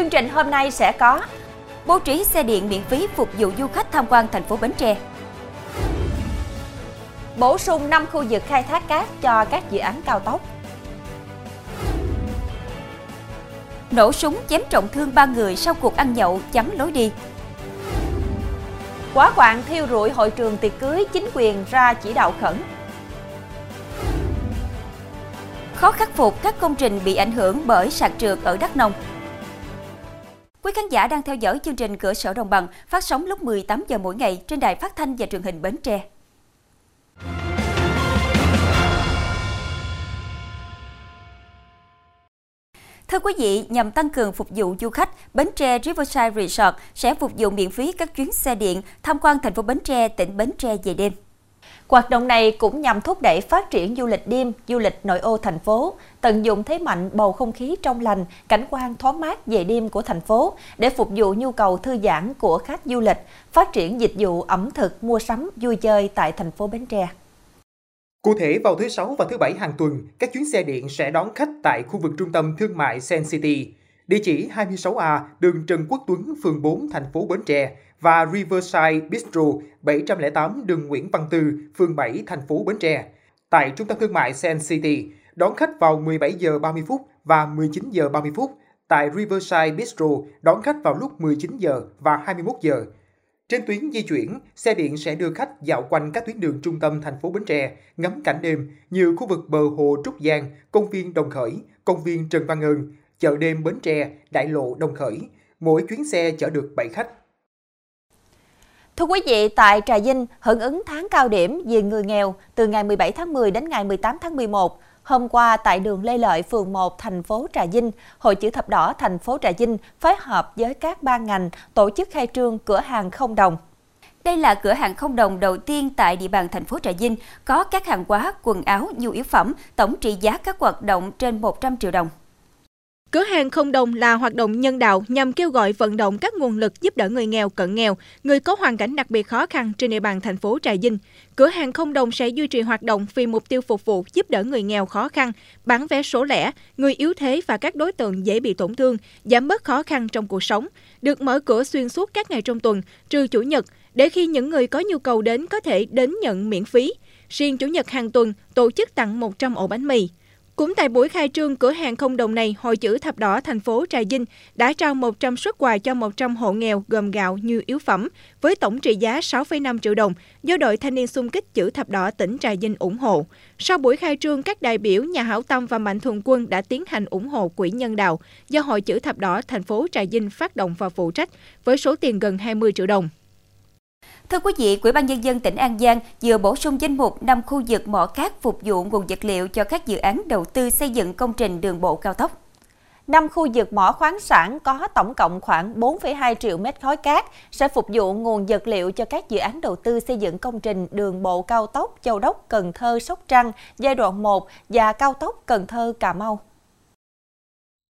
Chương trình hôm nay sẽ có bố trí xe điện miễn phí phục vụ du khách tham quan thành phố Bến Tre. Bổ sung 5 khu vực khai thác cát cho các dự án cao tốc. Nổ súng chém trọng thương ba người sau cuộc ăn nhậu chắn lối đi. Quá quạng thiêu rụi hội trường tiệc cưới, chính quyền ra chỉ đạo khẩn. Khó khắc phục các công trình bị ảnh hưởng bởi sạt trượt ở Đắk Nông. Quý khán giả đang theo dõi chương trình Cửa sổ Đồng bằng phát sóng lúc 18 giờ mỗi ngày trên đài phát thanh và truyền hình Bến Tre. Thưa quý vị, nhằm tăng cường phục vụ du khách, Bến Tre Riverside Resort sẽ phục vụ miễn phí các chuyến xe điện tham quan thành phố Bến Tre, tỉnh Bến Tre về đêm. Hoạt động này cũng nhằm thúc đẩy phát triển du lịch đêm, du lịch nội ô thành phố, tận dụng thế mạnh bầu không khí trong lành, cảnh quan thoáng mát về đêm của thành phố để phục vụ nhu cầu thư giãn của khách du lịch, phát triển dịch vụ ẩm thực, mua sắm, vui chơi tại thành phố Bến Tre. Cụ thể, vào thứ Sáu và thứ Bảy hàng tuần, các chuyến xe điện sẽ đón khách tại khu vực trung tâm thương mại Sen City, địa chỉ 26A, đường Trần Quốc Tuấn, phường 4, thành phố Bến Tre và Riverside Bistro, 708 đường Nguyễn Văn Tư, phường 7, thành phố Bến Tre. Tại trung tâm thương mại Sen City, đón khách vào 17 giờ 30 phút và 19 giờ 30 phút. Tại Riverside Bistro, đón khách vào lúc 19 giờ và 21 giờ. Trên tuyến di chuyển, xe điện sẽ đưa khách dạo quanh các tuyến đường trung tâm thành phố Bến Tre, ngắm cảnh đêm như khu vực bờ hồ Trúc Giang, công viên Đồng Khởi, công viên Trần Văn Ngân, chợ đêm Bến Tre, đại lộ Đồng Khởi. Mỗi chuyến xe chở được 7 khách. Thưa quý vị, tại Trà Vinh, hưởng ứng tháng cao điểm vì người nghèo từ ngày 17 tháng 10 đến ngày 18 tháng 11, Hôm qua tại đường Lê Lợi, phường 1, thành phố Trà Vinh, Hội chữ thập đỏ thành phố Trà Vinh phối hợp với các ban ngành tổ chức khai trương cửa hàng không đồng. Đây là cửa hàng không đồng đầu tiên tại địa bàn thành phố Trà Vinh, có các hàng hóa, quần áo, nhu yếu phẩm, tổng trị giá các hoạt động trên 100 triệu đồng. Cửa hàng không đồng là hoạt động nhân đạo nhằm kêu gọi vận động các nguồn lực giúp đỡ người nghèo, cận nghèo, người có hoàn cảnh đặc biệt khó khăn trên địa bàn thành phố Trà Vinh. Cửa hàng không đồng sẽ duy trì hoạt động vì mục tiêu phục vụ giúp đỡ người nghèo khó khăn, bán vé số lẻ, người yếu thế và các đối tượng dễ bị tổn thương, giảm bớt khó khăn trong cuộc sống. Được mở cửa xuyên suốt các ngày trong tuần, trừ chủ nhật, để khi những người có nhu cầu đến có thể đến nhận miễn phí. Riêng chủ nhật hàng tuần tổ chức tặng 100 ổ bánh mì. Cũng tại buổi khai trương cửa hàng không đồng này, Hội chữ thập đỏ thành phố Trà Vinh đã trao 100 suất quà cho 100 hộ nghèo gồm gạo như yếu phẩm với tổng trị giá 6,5 triệu đồng do đội thanh niên xung kích chữ thập đỏ tỉnh Trà Vinh ủng hộ. Sau buổi khai trương, các đại biểu nhà hảo tâm và mạnh thường quân đã tiến hành ủng hộ quỹ nhân đạo do Hội chữ thập đỏ thành phố Trà Vinh phát động và phụ trách với số tiền gần 20 triệu đồng. Thưa quý vị, Ủy ban Nhân dân tỉnh An Giang vừa bổ sung danh mục 5 khu vực mỏ cát phục vụ nguồn vật liệu cho các dự án đầu tư xây dựng công trình đường bộ cao tốc. 5 khu vực mỏ khoáng sản có tổng cộng khoảng 4,2 triệu mét khối cát sẽ phục vụ nguồn vật liệu cho các dự án đầu tư xây dựng công trình đường bộ cao tốc Châu Đốc, Cần Thơ, Sóc Trăng giai đoạn 1 và cao tốc Cần Thơ, Cà Mau.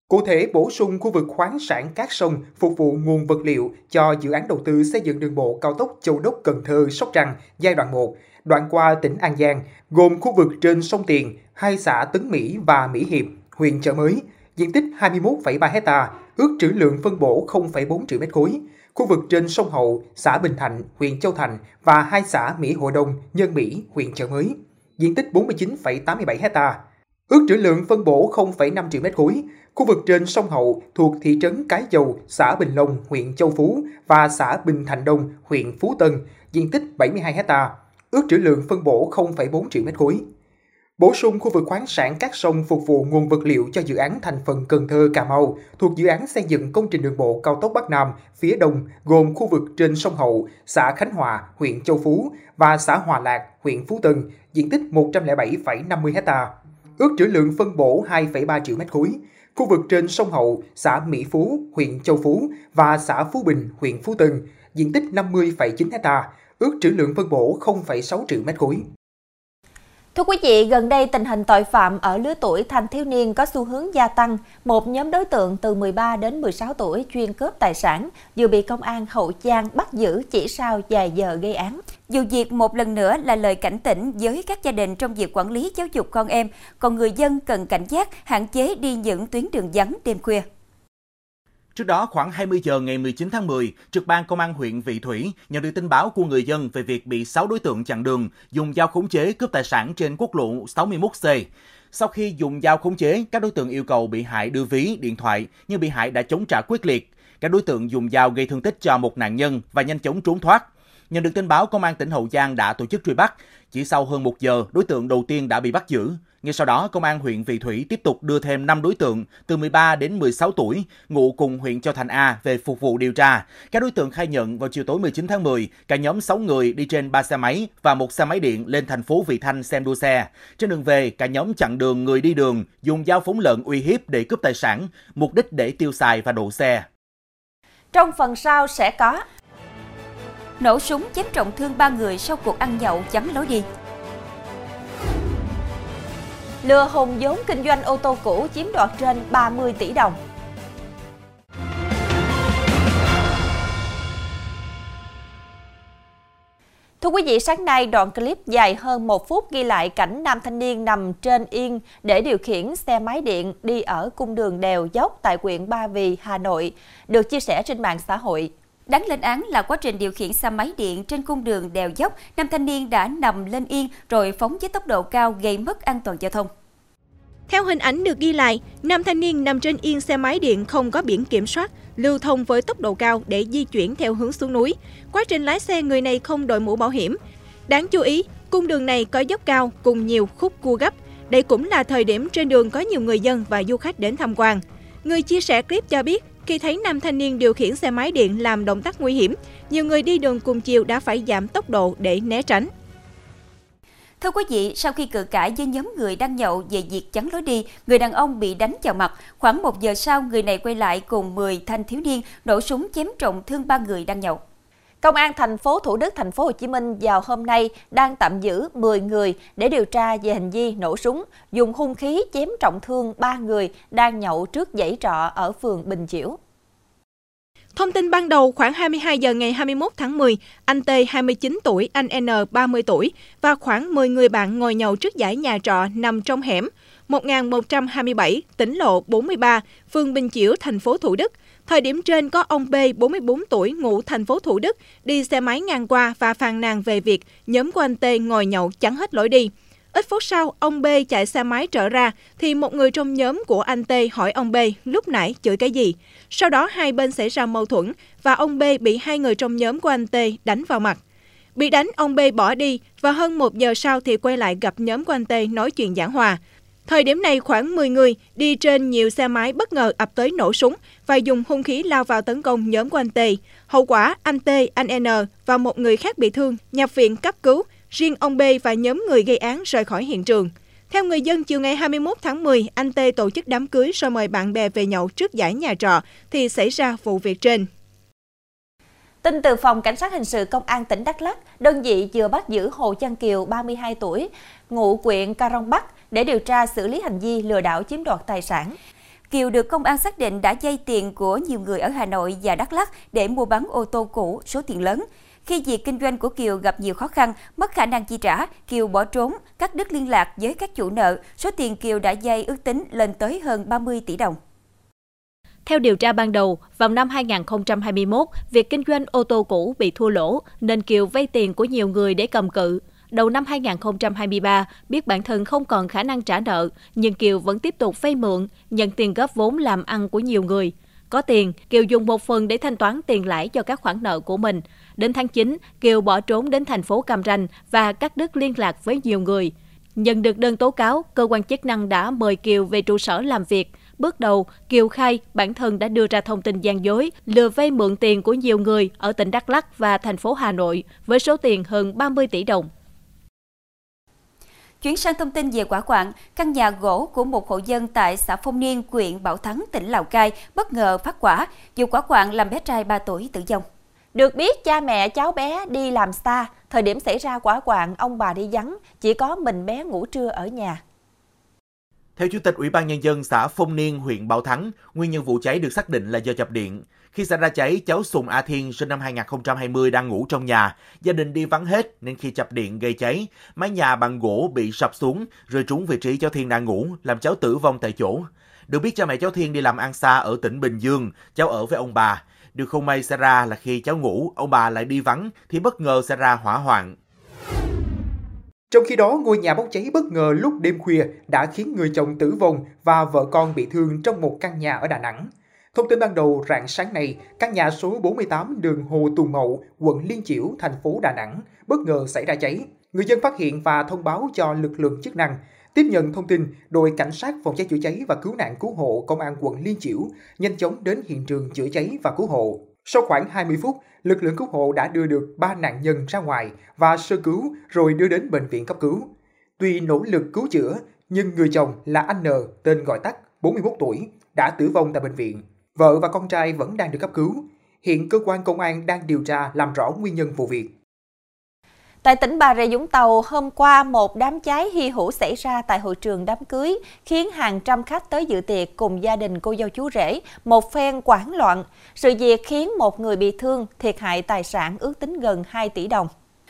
Cụ thể, bổ sung khu vực khoáng sản cát sông phục vụ nguồn vật liệu cho dự án đầu tư xây dựng đường bộ cao tốc Châu Đốc Cần Thơ Sóc Trăng giai đoạn 1, đoạn qua tỉnh An Giang, gồm khu vực trên sông Tiền, hai xã Tấn Mỹ và Mỹ Hiệp, huyện Chợ Mới, diện tích 21,3 hecta, ước trữ lượng phân bổ 0,4 triệu mét khối. Khu vực trên sông Hậu, xã Bình Thạnh, huyện Châu Thành và hai xã Mỹ Hội Đông, Nhân Mỹ, huyện Chợ Mới, diện tích 49,87 hecta. Ước trữ lượng phân bổ 0,5 triệu mét khối, Khu vực trên sông Hậu thuộc thị trấn Cái Dầu, xã Bình Long, huyện Châu Phú và xã Bình Thành Đông, huyện Phú Tân, diện tích 72 hecta, ước trữ lượng phân bổ 0,4 triệu mét khối. Bổ sung khu vực khoáng sản các sông phục vụ nguồn vật liệu cho dự án thành phần Cần Thơ Cà Mau thuộc dự án xây dựng công trình đường bộ cao tốc Bắc Nam phía đông gồm khu vực trên sông Hậu, xã Khánh Hòa, huyện Châu Phú và xã Hòa Lạc, huyện Phú Tân, diện tích 107,50 hecta. Ước trữ lượng phân bổ 2,3 triệu mét khối khu vực trên sông Hậu, xã Mỹ Phú, huyện Châu Phú và xã Phú Bình, huyện Phú Tân, diện tích 50,9 hecta, ước trữ lượng phân bổ 0,6 triệu mét khối. Thưa quý vị, gần đây tình hình tội phạm ở lứa tuổi thanh thiếu niên có xu hướng gia tăng. Một nhóm đối tượng từ 13 đến 16 tuổi chuyên cướp tài sản vừa bị công an Hậu Giang bắt giữ chỉ sau vài giờ gây án. Dù việc một lần nữa là lời cảnh tỉnh với các gia đình trong việc quản lý giáo dục con em, còn người dân cần cảnh giác hạn chế đi những tuyến đường vắng đêm khuya. Trước đó, khoảng 20 giờ ngày 19 tháng 10, trực ban công an huyện Vị Thủy nhận được tin báo của người dân về việc bị 6 đối tượng chặn đường dùng dao khống chế cướp tài sản trên quốc lộ 61C. Sau khi dùng dao khống chế, các đối tượng yêu cầu bị hại đưa ví, điện thoại, nhưng bị hại đã chống trả quyết liệt. Các đối tượng dùng dao gây thương tích cho một nạn nhân và nhanh chóng trốn thoát. Nhận được tin báo, Công an tỉnh Hậu Giang đã tổ chức truy bắt. Chỉ sau hơn một giờ, đối tượng đầu tiên đã bị bắt giữ. Ngay sau đó, Công an huyện Vị Thủy tiếp tục đưa thêm 5 đối tượng từ 13 đến 16 tuổi, ngụ cùng huyện Châu Thành A về phục vụ điều tra. Các đối tượng khai nhận vào chiều tối 19 tháng 10, cả nhóm 6 người đi trên 3 xe máy và một xe máy điện lên thành phố Vị Thanh xem đua xe. Trên đường về, cả nhóm chặn đường người đi đường, dùng dao phóng lợn uy hiếp để cướp tài sản, mục đích để tiêu xài và đổ xe. Trong phần sau sẽ có nổ súng chém trọng thương ba người sau cuộc ăn nhậu chắn lối đi. Lừa hùng vốn kinh doanh ô tô cũ chiếm đoạt trên 30 tỷ đồng. Thưa quý vị, sáng nay đoạn clip dài hơn 1 phút ghi lại cảnh nam thanh niên nằm trên yên để điều khiển xe máy điện đi ở cung đường đèo dốc tại huyện Ba Vì, Hà Nội, được chia sẻ trên mạng xã hội. Đáng lên án là quá trình điều khiển xe máy điện trên cung đường đèo dốc, nam thanh niên đã nằm lên yên rồi phóng với tốc độ cao gây mất an toàn giao thông. Theo hình ảnh được ghi lại, nam thanh niên nằm trên yên xe máy điện không có biển kiểm soát, lưu thông với tốc độ cao để di chuyển theo hướng xuống núi. Quá trình lái xe người này không đội mũ bảo hiểm. Đáng chú ý, cung đường này có dốc cao cùng nhiều khúc cua gấp. Đây cũng là thời điểm trên đường có nhiều người dân và du khách đến tham quan. Người chia sẻ clip cho biết, khi thấy nam thanh niên điều khiển xe máy điện làm động tác nguy hiểm, nhiều người đi đường cùng chiều đã phải giảm tốc độ để né tránh. Thưa quý vị, sau khi cự cãi với nhóm người đang nhậu về việc chắn lối đi, người đàn ông bị đánh vào mặt. Khoảng một giờ sau, người này quay lại cùng 10 thanh thiếu niên nổ súng chém trọng thương ba người đang nhậu. Công an thành phố Thủ Đức, thành phố Hồ Chí Minh vào hôm nay đang tạm giữ 10 người để điều tra về hành vi nổ súng, dùng hung khí chém trọng thương ba người đang nhậu trước dãy trọ ở phường Bình Chiểu. Thông tin ban đầu khoảng 22 giờ ngày 21 tháng 10, anh T 29 tuổi, anh N 30 tuổi và khoảng 10 người bạn ngồi nhậu trước dãy nhà trọ nằm trong hẻm 1127 tỉnh lộ 43, phường Bình Chiểu, thành phố Thủ Đức. Thời điểm trên có ông B 44 tuổi ngụ thành phố Thủ Đức đi xe máy ngang qua và phàn nàn về việc nhóm của anh T ngồi nhậu chắn hết lối đi. Ít phút sau, ông B chạy xe máy trở ra thì một người trong nhóm của anh T hỏi ông B lúc nãy chửi cái gì. Sau đó hai bên xảy ra mâu thuẫn và ông B bị hai người trong nhóm của anh T đánh vào mặt. Bị đánh, ông B bỏ đi và hơn một giờ sau thì quay lại gặp nhóm của anh T nói chuyện giảng hòa. Thời điểm này khoảng 10 người đi trên nhiều xe máy bất ngờ ập tới nổ súng và dùng hung khí lao vào tấn công nhóm của anh T. Hậu quả, anh T, anh N và một người khác bị thương, nhập viện cấp cứu, riêng ông B và nhóm người gây án rời khỏi hiện trường. Theo người dân, chiều ngày 21 tháng 10, anh T tổ chức đám cưới rồi mời bạn bè về nhậu trước giải nhà trọ thì xảy ra vụ việc trên. Tin từ Phòng Cảnh sát Hình sự Công an tỉnh Đắk Lắk, đơn vị vừa bắt giữ Hồ Văn Kiều, 32 tuổi, ngụ quyện Ca Rông Bắc để điều tra xử lý hành vi lừa đảo chiếm đoạt tài sản. Kiều được công an xác định đã dây tiền của nhiều người ở Hà Nội và Đắk Lắk để mua bán ô tô cũ số tiền lớn. Khi việc kinh doanh của Kiều gặp nhiều khó khăn, mất khả năng chi trả, Kiều bỏ trốn, cắt đứt liên lạc với các chủ nợ. Số tiền Kiều đã dây ước tính lên tới hơn 30 tỷ đồng. Theo điều tra ban đầu, vào năm 2021, việc kinh doanh ô tô cũ bị thua lỗ nên Kiều vay tiền của nhiều người để cầm cự. Đầu năm 2023, biết bản thân không còn khả năng trả nợ, nhưng Kiều vẫn tiếp tục vay mượn, nhận tiền góp vốn làm ăn của nhiều người. Có tiền, Kiều dùng một phần để thanh toán tiền lãi cho các khoản nợ của mình. Đến tháng 9, Kiều bỏ trốn đến thành phố Cam Ranh và cắt đứt liên lạc với nhiều người. Nhận được đơn tố cáo, cơ quan chức năng đã mời Kiều về trụ sở làm việc. Bước đầu, Kiều khai bản thân đã đưa ra thông tin gian dối, lừa vay mượn tiền của nhiều người ở tỉnh Đắk Lắk và thành phố Hà Nội với số tiền hơn 30 tỷ đồng. Chuyển sang thông tin về quả quạng, căn nhà gỗ của một hộ dân tại xã Phong Niên, huyện Bảo Thắng, tỉnh Lào Cai bất ngờ phát quả, dù quả quạng làm bé trai 3 tuổi tử vong. Được biết, cha mẹ cháu bé đi làm xa, thời điểm xảy ra quả quạng, ông bà đi vắng, chỉ có mình bé ngủ trưa ở nhà. Theo Chủ tịch Ủy ban Nhân dân xã Phong Niên, huyện Bảo Thắng, nguyên nhân vụ cháy được xác định là do chập điện. Khi xảy ra cháy, cháu Sùng A Thiên sinh năm 2020 đang ngủ trong nhà. Gia đình đi vắng hết nên khi chập điện gây cháy, mái nhà bằng gỗ bị sập xuống, rơi trúng vị trí cháu Thiên đang ngủ, làm cháu tử vong tại chỗ. Được biết cha mẹ cháu Thiên đi làm ăn xa ở tỉnh Bình Dương, cháu ở với ông bà. Điều không may xảy ra là khi cháu ngủ, ông bà lại đi vắng thì bất ngờ xảy ra hỏa hoạn. Trong khi đó, ngôi nhà bốc cháy bất ngờ lúc đêm khuya đã khiến người chồng tử vong và vợ con bị thương trong một căn nhà ở Đà Nẵng. Thông tin ban đầu, rạng sáng nay, căn nhà số 48 đường Hồ Tùng Mậu, quận Liên Chiểu, thành phố Đà Nẵng bất ngờ xảy ra cháy. Người dân phát hiện và thông báo cho lực lượng chức năng. Tiếp nhận thông tin, đội cảnh sát phòng cháy chữa cháy và cứu nạn cứu hộ công an quận Liên Chiểu nhanh chóng đến hiện trường chữa cháy và cứu hộ. Sau khoảng 20 phút, lực lượng cứu hộ đã đưa được 3 nạn nhân ra ngoài và sơ cứu rồi đưa đến bệnh viện cấp cứu. Tuy nỗ lực cứu chữa, nhưng người chồng là anh N, tên gọi tắt, 41 tuổi, đã tử vong tại bệnh viện. Vợ và con trai vẫn đang được cấp cứu. Hiện cơ quan công an đang điều tra làm rõ nguyên nhân vụ việc. Tại tỉnh Bà Rịa Vũng Tàu, hôm qua một đám cháy hy hữu xảy ra tại hội trường đám cưới, khiến hàng trăm khách tới dự tiệc cùng gia đình cô dâu chú rể, một phen quảng loạn. Sự việc khiến một người bị thương, thiệt hại tài sản ước tính gần 2 tỷ đồng.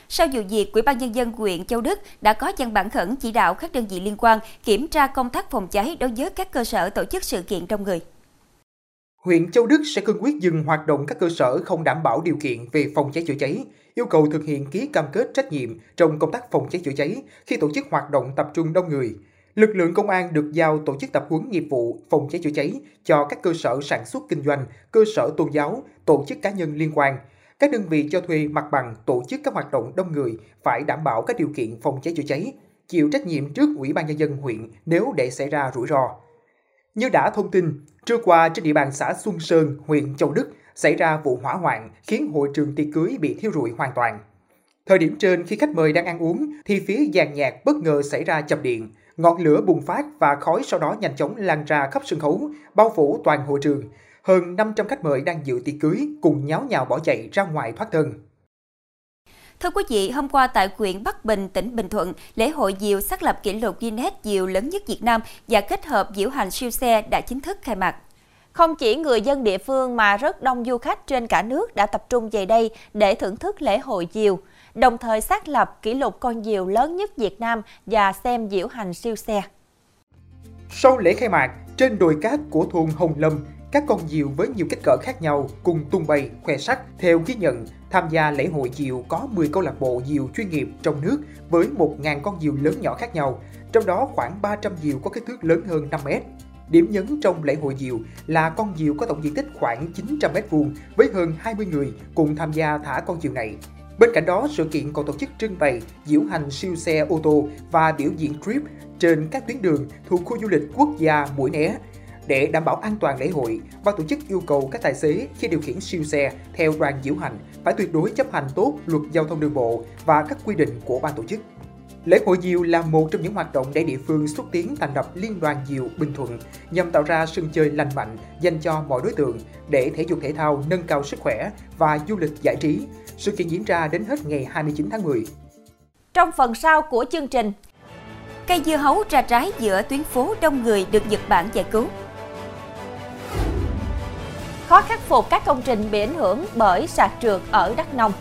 Sau vụ việc, Ủy ban Nhân dân huyện Châu Đức đã có văn bản khẩn chỉ đạo các đơn vị liên quan kiểm tra công tác phòng cháy đối với các cơ sở tổ chức sự kiện đông người. Huyện Châu Đức sẽ cương quyết dừng hoạt động các cơ sở không đảm bảo điều kiện về phòng cháy chữa cháy, yêu cầu thực hiện ký cam kết trách nhiệm trong công tác phòng cháy chữa cháy khi tổ chức hoạt động tập trung đông người. Lực lượng công an được giao tổ chức tập huấn nghiệp vụ phòng cháy chữa cháy cho các cơ sở sản xuất kinh doanh, cơ sở tôn giáo, tổ chức cá nhân liên quan. Các đơn vị cho thuê mặt bằng tổ chức các hoạt động đông người phải đảm bảo các điều kiện phòng cháy chữa cháy, chịu trách nhiệm trước Ủy ban nhân dân huyện nếu để xảy ra rủi ro. Như đã thông tin, trưa qua trên địa bàn xã Xuân Sơn, huyện Châu Đức xảy ra vụ hỏa hoạn khiến hội trường tiệc cưới bị thiêu rụi hoàn toàn. Thời điểm trên khi khách mời đang ăn uống thì phía dàn nhạc bất ngờ xảy ra chập điện, ngọn lửa bùng phát và khói sau đó nhanh chóng lan ra khắp sân khấu, bao phủ toàn hội trường. Hơn 500 khách mời đang dự tiệc cưới cùng nháo nhào bỏ chạy ra ngoài thoát thân. Thưa quý vị, hôm qua tại huyện Bắc Bình, tỉnh Bình Thuận, lễ hội diều xác lập kỷ lục Guinness diều lớn nhất Việt Nam và kết hợp diễu hành siêu xe đã chính thức khai mạc. Không chỉ người dân địa phương mà rất đông du khách trên cả nước đã tập trung về đây để thưởng thức lễ hội diều, đồng thời xác lập kỷ lục con diều lớn nhất Việt Nam và xem diễu hành siêu xe. Sau lễ khai mạc, trên đồi cát của thôn Hồng Lâm, các con diều với nhiều kích cỡ khác nhau cùng tung bay, khoe sắc. Theo ghi nhận, tham gia lễ hội diều có 10 câu lạc bộ diều chuyên nghiệp trong nước với 1.000 con diều lớn nhỏ khác nhau, trong đó khoảng 300 diều có kích thước lớn hơn 5 mét. Điểm nhấn trong lễ hội diều là con diều có tổng diện tích khoảng 900 m2 với hơn 20 người cùng tham gia thả con diều này. Bên cạnh đó, sự kiện còn tổ chức trưng bày, diễu hành siêu xe ô tô và biểu diễn trip trên các tuyến đường thuộc khu du lịch quốc gia Mũi Né. Để đảm bảo an toàn lễ hội, ban tổ chức yêu cầu các tài xế khi điều khiển siêu xe theo đoàn diễu hành phải tuyệt đối chấp hành tốt luật giao thông đường bộ và các quy định của ban tổ chức. Lễ hội diều là một trong những hoạt động để địa phương xúc tiến thành lập Liên đoàn Diều Bình Thuận nhằm tạo ra sân chơi lành mạnh dành cho mọi đối tượng để thể dục thể thao nâng cao sức khỏe và du lịch giải trí. Sự kiện diễn ra đến hết ngày 29 tháng 10. Trong phần sau của chương trình, cây dưa hấu ra trái giữa tuyến phố đông người được Nhật Bản giải cứu. Khó khắc phục các công trình bị ảnh hưởng bởi sạt trượt ở Đắk Nông.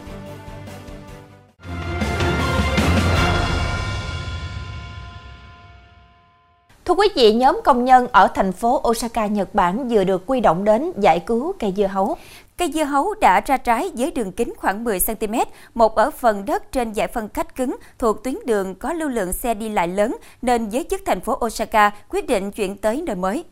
Thưa quý vị, nhóm công nhân ở thành phố Osaka, Nhật Bản vừa được quy động đến giải cứu cây dưa hấu. Cây dưa hấu đã ra trái với đường kính khoảng 10cm, một ở phần đất trên giải phân cách cứng thuộc tuyến đường có lưu lượng xe đi lại lớn, nên giới chức thành phố Osaka quyết định chuyển tới nơi mới.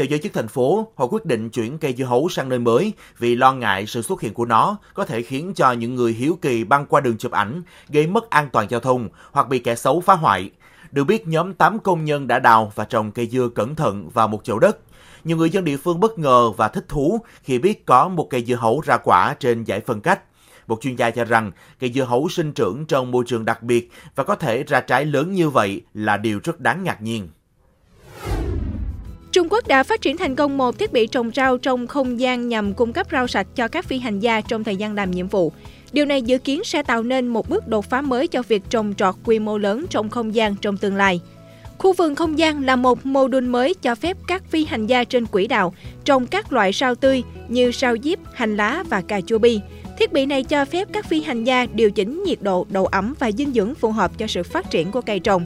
Theo giới chức thành phố, họ quyết định chuyển cây dưa hấu sang nơi mới vì lo ngại sự xuất hiện của nó có thể khiến cho những người hiếu kỳ băng qua đường chụp ảnh, gây mất an toàn giao thông hoặc bị kẻ xấu phá hoại. Được biết, nhóm 8 công nhân đã đào và trồng cây dưa cẩn thận vào một chậu đất. Nhiều người dân địa phương bất ngờ và thích thú khi biết có một cây dưa hấu ra quả trên giải phân cách. Một chuyên gia cho rằng cây dưa hấu sinh trưởng trong môi trường đặc biệt và có thể ra trái lớn như vậy là điều rất đáng ngạc nhiên. Trung Quốc đã phát triển thành công một thiết bị trồng rau trong không gian nhằm cung cấp rau sạch cho các phi hành gia trong thời gian làm nhiệm vụ. Điều này dự kiến sẽ tạo nên một bước đột phá mới cho việc trồng trọt quy mô lớn trong không gian trong tương lai. Khu vườn không gian là một mô đun mới cho phép các phi hành gia trên quỹ đạo trồng các loại rau tươi như rau diếp, hành lá và cà chua bi. Thiết bị này cho phép các phi hành gia điều chỉnh nhiệt độ, độ ẩm và dinh dưỡng phù hợp cho sự phát triển của cây trồng.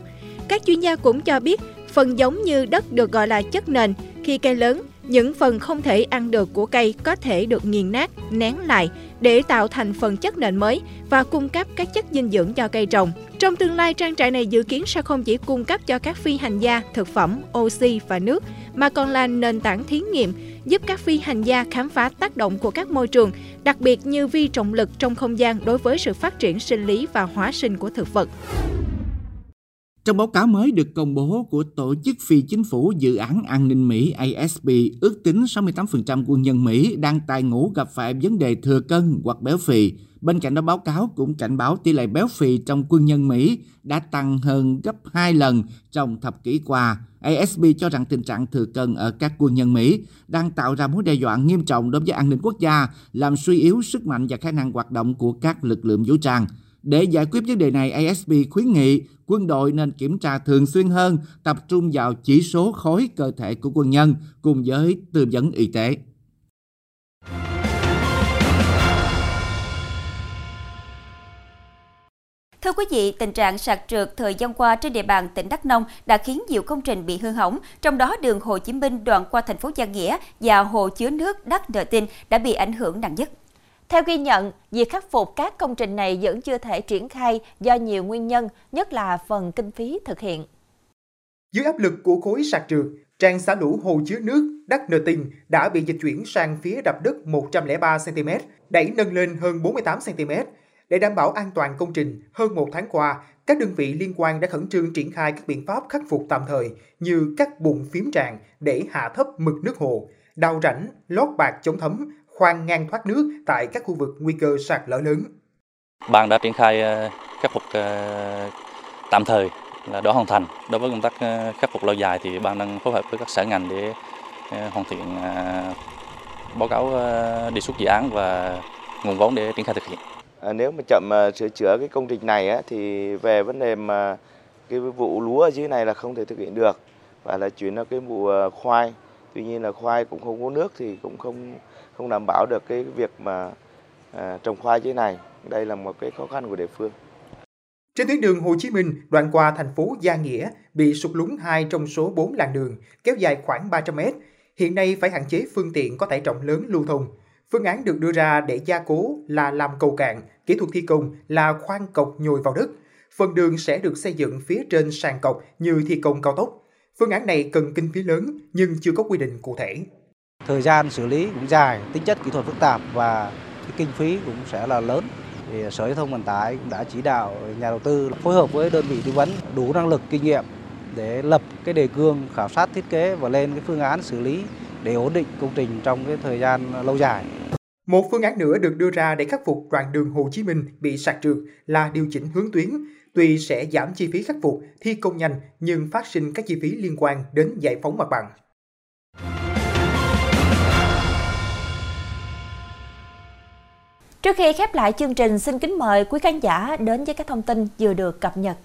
Các chuyên gia cũng cho biết Phần giống như đất được gọi là chất nền, khi cây lớn, những phần không thể ăn được của cây có thể được nghiền nát, nén lại để tạo thành phần chất nền mới và cung cấp các chất dinh dưỡng cho cây trồng. Trong tương lai, trang trại này dự kiến sẽ không chỉ cung cấp cho các phi hành gia thực phẩm, oxy và nước, mà còn là nền tảng thí nghiệm giúp các phi hành gia khám phá tác động của các môi trường, đặc biệt như vi trọng lực trong không gian đối với sự phát triển sinh lý và hóa sinh của thực vật. Trong báo cáo mới được công bố của Tổ chức Phi Chính phủ Dự án An ninh Mỹ ASB, ước tính 68% quân nhân Mỹ đang tài ngủ gặp phải vấn đề thừa cân hoặc béo phì. Bên cạnh đó báo cáo cũng cảnh báo tỷ lệ béo phì trong quân nhân Mỹ đã tăng hơn gấp 2 lần trong thập kỷ qua. ASB cho rằng tình trạng thừa cân ở các quân nhân Mỹ đang tạo ra mối đe dọa nghiêm trọng đối với an ninh quốc gia, làm suy yếu sức mạnh và khả năng hoạt động của các lực lượng vũ trang. Để giải quyết vấn đề này, ASB khuyến nghị quân đội nên kiểm tra thường xuyên hơn, tập trung vào chỉ số khối cơ thể của quân nhân cùng với tư vấn y tế. Thưa quý vị, tình trạng sạt trượt thời gian qua trên địa bàn tỉnh Đắk Nông đã khiến nhiều công trình bị hư hỏng, trong đó đường Hồ Chí Minh đoạn qua thành phố Gia Nghĩa và hồ chứa nước Đắk Nợ Tinh đã bị ảnh hưởng nặng nhất. Theo ghi nhận, việc khắc phục các công trình này vẫn chưa thể triển khai do nhiều nguyên nhân, nhất là phần kinh phí thực hiện. Dưới áp lực của khối sạt trượt, trang xả lũ hồ chứa nước Đắk nờ Tinh đã bị dịch chuyển sang phía đập đất 103cm, đẩy nâng lên hơn 48cm. Để đảm bảo an toàn công trình, hơn một tháng qua, các đơn vị liên quan đã khẩn trương triển khai các biện pháp khắc phục tạm thời như cắt bụng phím tràn để hạ thấp mực nước hồ, đào rãnh, lót bạc chống thấm, khoan ngang thoát nước tại các khu vực nguy cơ sạt lở lớn. Ban đã triển khai ờ, khắc phục ờ, tạm thời là đã hoàn thành. Đối với công tác ờ, khắc phục lâu dài thì ban đang phối hợp với các sở ngành để hoàn thiện báo cáo đề xuất dự án và nguồn vốn để triển khai thực hiện. À, nếu mà chậm sửa chữa cái công trình này á, thì về vấn đề mà cái vụ lúa ở dưới này là không thể thực hiện được và là chuyển sang cái vụ khoai. Tuy nhiên là khoai cũng không có nước thì cũng không không đảm bảo được cái việc mà à, trồng khoai như này. Đây là một cái khó khăn của địa phương. Trên tuyến đường Hồ Chí Minh, đoạn qua thành phố Gia Nghĩa bị sụt lún hai trong số 4 làn đường, kéo dài khoảng 300 mét. Hiện nay phải hạn chế phương tiện có tải trọng lớn lưu thông. Phương án được đưa ra để gia cố là làm cầu cạn, kỹ thuật thi công là khoan cọc nhồi vào đất. Phần đường sẽ được xây dựng phía trên sàn cọc như thi công cao tốc. Phương án này cần kinh phí lớn nhưng chưa có quy định cụ thể. Thời gian xử lý cũng dài, tính chất kỹ thuật phức tạp và cái kinh phí cũng sẽ là lớn. Thì Sở Giao thông Vận tải cũng đã chỉ đạo nhà đầu tư phối hợp với đơn vị tư vấn đủ năng lực kinh nghiệm để lập cái đề cương khảo sát thiết kế và lên cái phương án xử lý để ổn định công trình trong cái thời gian lâu dài. Một phương án nữa được đưa ra để khắc phục đoạn đường Hồ Chí Minh bị sạt trượt là điều chỉnh hướng tuyến. Tuy sẽ giảm chi phí khắc phục, thi công nhanh nhưng phát sinh các chi phí liên quan đến giải phóng mặt bằng. Trước khi khép lại chương trình, xin kính mời quý khán giả đến với các thông tin vừa được cập nhật.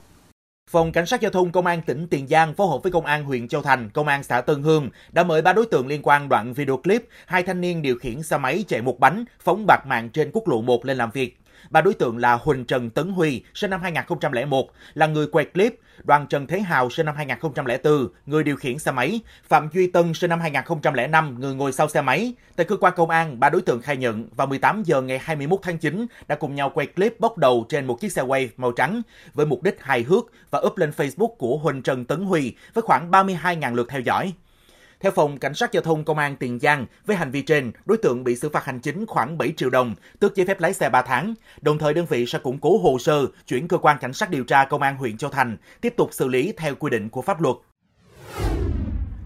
Phòng Cảnh sát Giao thông Công an tỉnh Tiền Giang phối hợp với Công an huyện Châu Thành, Công an xã Tân Hương đã mời ba đối tượng liên quan đoạn video clip hai thanh niên điều khiển xe máy chạy một bánh phóng bạc mạng trên quốc lộ 1 lên làm việc. Ba đối tượng là Huỳnh Trần Tấn Huy, sinh năm 2001, là người quay clip, Đoàn Trần Thế Hào, sinh năm 2004, người điều khiển xe máy, Phạm Duy Tân, sinh năm 2005, người ngồi sau xe máy. Tại cơ quan công an, ba đối tượng khai nhận vào 18 giờ ngày 21 tháng 9 đã cùng nhau quay clip bốc đầu trên một chiếc xe quay màu trắng với mục đích hài hước và up lên Facebook của Huỳnh Trần Tấn Huy với khoảng 32.000 lượt theo dõi. Theo Phòng Cảnh sát Giao thông Công an Tiền Giang, với hành vi trên, đối tượng bị xử phạt hành chính khoảng 7 triệu đồng, tước giấy phép lái xe 3 tháng. Đồng thời đơn vị sẽ củng cố hồ sơ, chuyển cơ quan cảnh sát điều tra Công an huyện Châu Thành tiếp tục xử lý theo quy định của pháp luật.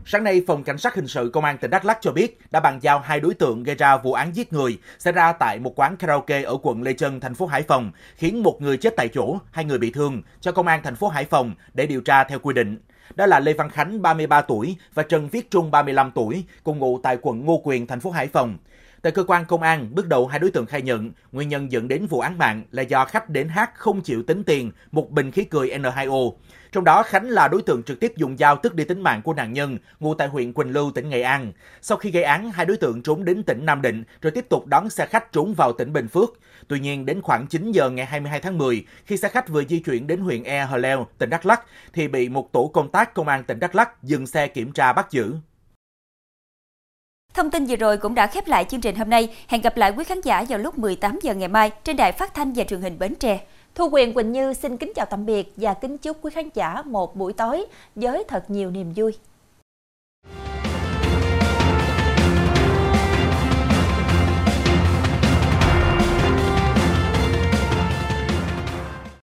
Sáng nay, Phòng Cảnh sát Hình sự Công an tỉnh Đắk Lắk cho biết đã bàn giao hai đối tượng gây ra vụ án giết người xảy ra tại một quán karaoke ở quận Lê Trân, thành phố Hải Phòng, khiến một người chết tại chỗ, hai người bị thương, cho Công an thành phố Hải Phòng để điều tra theo quy định. Đó là Lê Văn Khánh 33 tuổi và Trần Viết Trung 35 tuổi, cùng ngụ tại quận Ngô Quyền, thành phố Hải Phòng. Tại cơ quan công an, bước đầu hai đối tượng khai nhận nguyên nhân dẫn đến vụ án mạng là do khách đến hát không chịu tính tiền một bình khí cười N2O. Trong đó Khánh là đối tượng trực tiếp dùng dao tức đi tính mạng của nạn nhân, ngụ tại huyện Quỳnh Lưu, tỉnh Nghệ An. Sau khi gây án, hai đối tượng trốn đến tỉnh Nam Định rồi tiếp tục đón xe khách trốn vào tỉnh Bình Phước. Tuy nhiên, đến khoảng 9 giờ ngày 22 tháng 10, khi xe khách vừa di chuyển đến huyện E Hờ Leo, tỉnh Đắk Lắk, thì bị một tổ công tác công an tỉnh Đắk Lắk dừng xe kiểm tra bắt giữ. Thông tin vừa rồi cũng đã khép lại chương trình hôm nay. Hẹn gặp lại quý khán giả vào lúc 18 giờ ngày mai trên đài phát thanh và truyền hình Bến Tre. Thu Quyền Quỳnh Như xin kính chào tạm biệt và kính chúc quý khán giả một buổi tối với thật nhiều niềm vui.